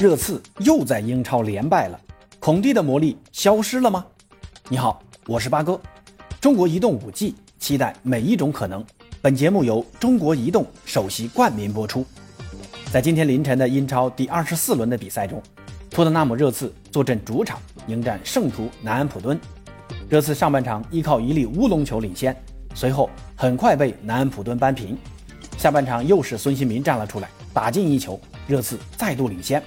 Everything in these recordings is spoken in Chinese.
热刺又在英超连败了，孔蒂的魔力消失了吗？你好，我是八哥。中国移动五 G，期待每一种可能。本节目由中国移动首席冠名播出。在今天凌晨的英超第二十四轮的比赛中，托特纳姆热刺坐镇主场迎战圣徒南安普敦。热刺上半场依靠一粒乌龙球领先，随后很快被南安普敦扳平。下半场又是孙兴民站了出来，打进一球，热刺再度领先。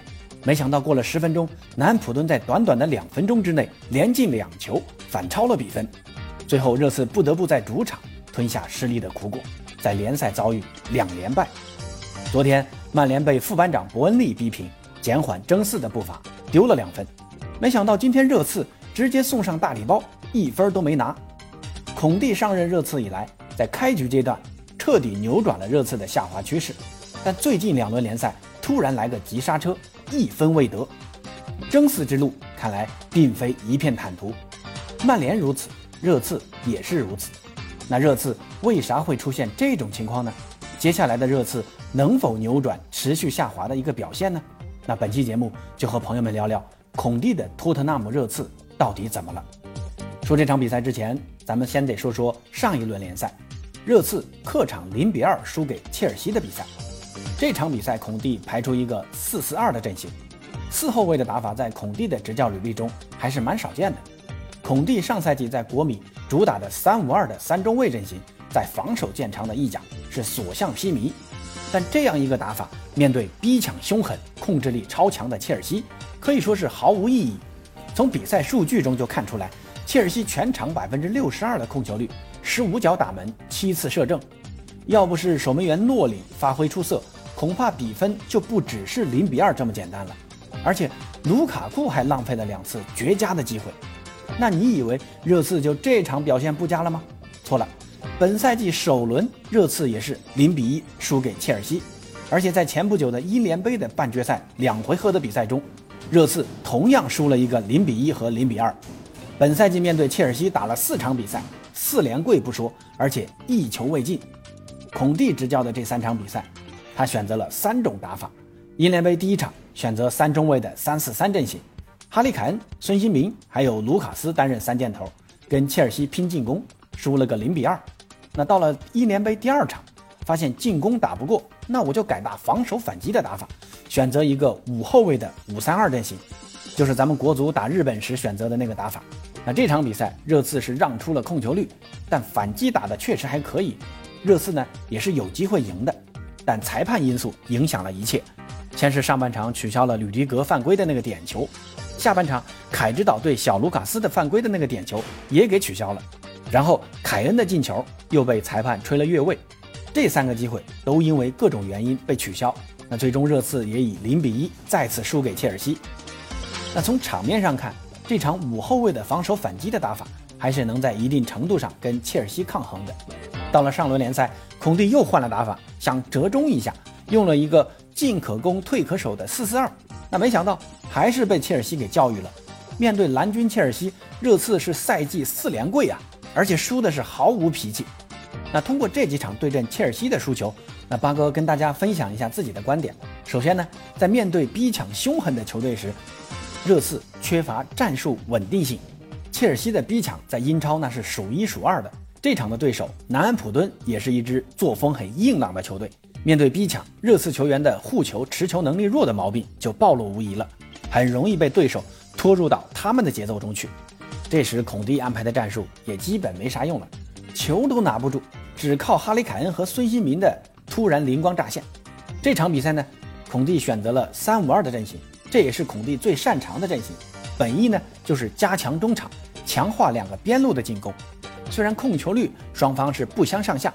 没想到过了十分钟，南普敦在短短的两分钟之内连进两球，反超了比分。最后，热刺不得不在主场吞下失利的苦果，在联赛遭遇两连败。昨天，曼联被副班长伯恩利逼平，减缓争四的步伐，丢了两分。没想到今天热刺直接送上大礼包，一分都没拿。孔蒂上任热刺以来，在开局阶段彻底扭转了热刺的下滑趋势，但最近两轮联赛突然来个急刹车。一分未得，争四之路看来并非一片坦途。曼联如此，热刺也是如此。那热刺为啥会出现这种情况呢？接下来的热刺能否扭转持续下滑的一个表现呢？那本期节目就和朋友们聊聊孔蒂的托特纳姆热刺到底怎么了。说这场比赛之前，咱们先得说说上一轮联赛，热刺客场零比二输给切尔西的比赛。这场比赛，孔蒂排出一个四四二的阵型，四后卫的打法在孔蒂的执教履历中还是蛮少见的。孔蒂上赛季在国米主打的三五二的三中卫阵型，在防守见长的意甲是所向披靡。但这样一个打法，面对逼抢凶狠、控制力超强的切尔西，可以说是毫无意义。从比赛数据中就看出来，切尔西全场百分之六十二的控球率，十五脚打门，七次射正。要不是守门员诺里发挥出色，恐怕比分就不只是零比二这么简单了，而且卢卡库还浪费了两次绝佳的机会。那你以为热刺就这场表现不佳了吗？错了，本赛季首轮热刺也是零比一输给切尔西，而且在前不久的英联杯的半决赛两回合的比赛中，热刺同样输了一个零比一和零比二。本赛季面对切尔西打了四场比赛，四连跪不说，而且一球未进。孔蒂执教的这三场比赛。他选择了三种打法，英联杯第一场选择三中卫的三四三阵型，哈里凯恩、孙兴民还有卢卡斯担任三箭头，跟切尔西拼进攻，输了个零比二。那到了英联杯第二场，发现进攻打不过，那我就改打防守反击的打法，选择一个五后卫的五三二阵型，就是咱们国足打日本时选择的那个打法。那这场比赛热刺是让出了控球率，但反击打的确实还可以，热刺呢也是有机会赢的。但裁判因素影响了一切。先是上半场取消了吕迪格犯规的那个点球，下半场凯指导对小卢卡斯的犯规的那个点球也给取消了。然后凯恩的进球又被裁判吹了越位。这三个机会都因为各种原因被取消。那最终热刺也以零比一再次输给切尔西。那从场面上看，这场五后卫的防守反击的打法还是能在一定程度上跟切尔西抗衡的。到了上轮联赛。孔蒂又换了打法，想折中一下，用了一个进可攻退可守的四四二。那没想到还是被切尔西给教育了。面对蓝军切尔西，热刺是赛季四连跪啊，而且输的是毫无脾气。那通过这几场对阵切尔西的输球，那八哥跟大家分享一下自己的观点。首先呢，在面对逼抢凶狠的球队时，热刺缺乏战术稳定性。切尔西的逼抢在英超那是数一数二的。这场的对手南安普敦也是一支作风很硬朗的球队，面对逼抢，热刺球员的护球、持球能力弱的毛病就暴露无遗了，很容易被对手拖入到他们的节奏中去。这时孔蒂安排的战术也基本没啥用了，球都拿不住，只靠哈里凯恩和孙兴民的突然灵光乍现。这场比赛呢，孔蒂选择了三五二的阵型，这也是孔蒂最擅长的阵型，本意呢就是加强中场，强化两个边路的进攻。虽然控球率双方是不相上下，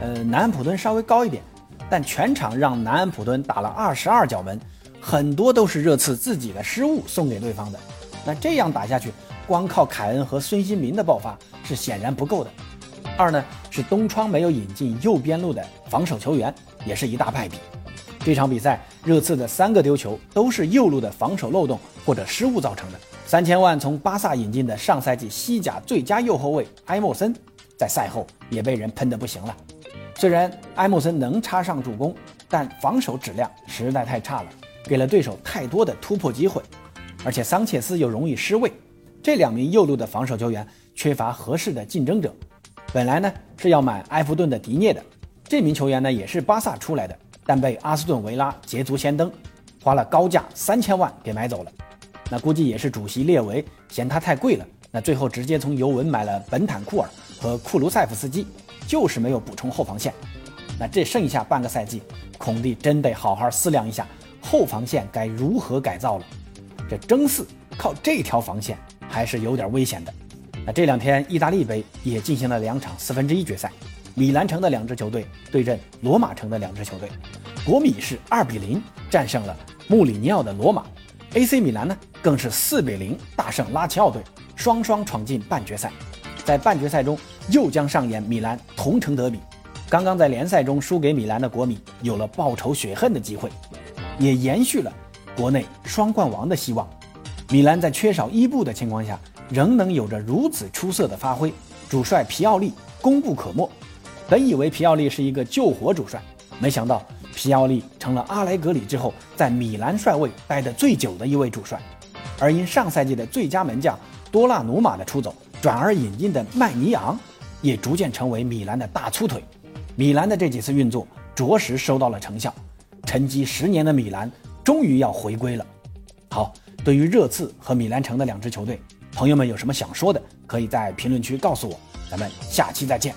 呃，南安普敦稍微高一点，但全场让南安普敦打了二十二脚门，很多都是热刺自己的失误送给对方的。那这样打下去，光靠凯恩和孙兴民的爆发是显然不够的。二呢是东窗没有引进右边路的防守球员，也是一大败笔。这场比赛热刺的三个丢球都是右路的防守漏洞或者失误造成的。三千万从巴萨引进的上赛季西甲最佳右后卫埃莫森，在赛后也被人喷得不行了。虽然埃莫森能插上助攻，但防守质量实在太差了，给了对手太多的突破机会，而且桑切斯又容易失位，这两名右路的防守球员缺乏合适的竞争者。本来呢是要买埃弗顿的迪涅的，这名球员呢也是巴萨出来的，但被阿斯顿维拉捷足先登，花了高价三千万给买走了。那估计也是主席列维嫌他太贵了，那最后直接从尤文买了本坦库尔和库卢塞夫斯基，就是没有补充后防线。那这剩下半个赛季，孔蒂真得好好思量一下后防线该如何改造了。这争四靠这条防线还是有点危险的。那这两天，意大利杯也进行了两场四分之一决赛，米兰城的两支球队对阵罗马城的两支球队，国米是二比零战胜了穆里尼奥的罗马，AC 米兰呢更是四比零大胜拉齐奥队，双双闯进半决赛。在半决赛中又将上演米兰同城德比，刚刚在联赛中输给米兰的国米有了报仇雪恨的机会，也延续了国内双冠王的希望。米兰在缺少伊布的情况下。仍能有着如此出色的发挥，主帅皮奥利功不可没。本以为皮奥利是一个救火主帅，没想到皮奥利成了阿莱格里之后在米兰帅位待得最久的一位主帅。而因上赛季的最佳门将多纳鲁马的出走，转而引进的麦尼昂也逐渐成为米兰的大粗腿。米兰的这几次运作着实收到了成效，沉寂十年的米兰终于要回归了。好，对于热刺和米兰城的两支球队。朋友们有什么想说的，可以在评论区告诉我。咱们下期再见。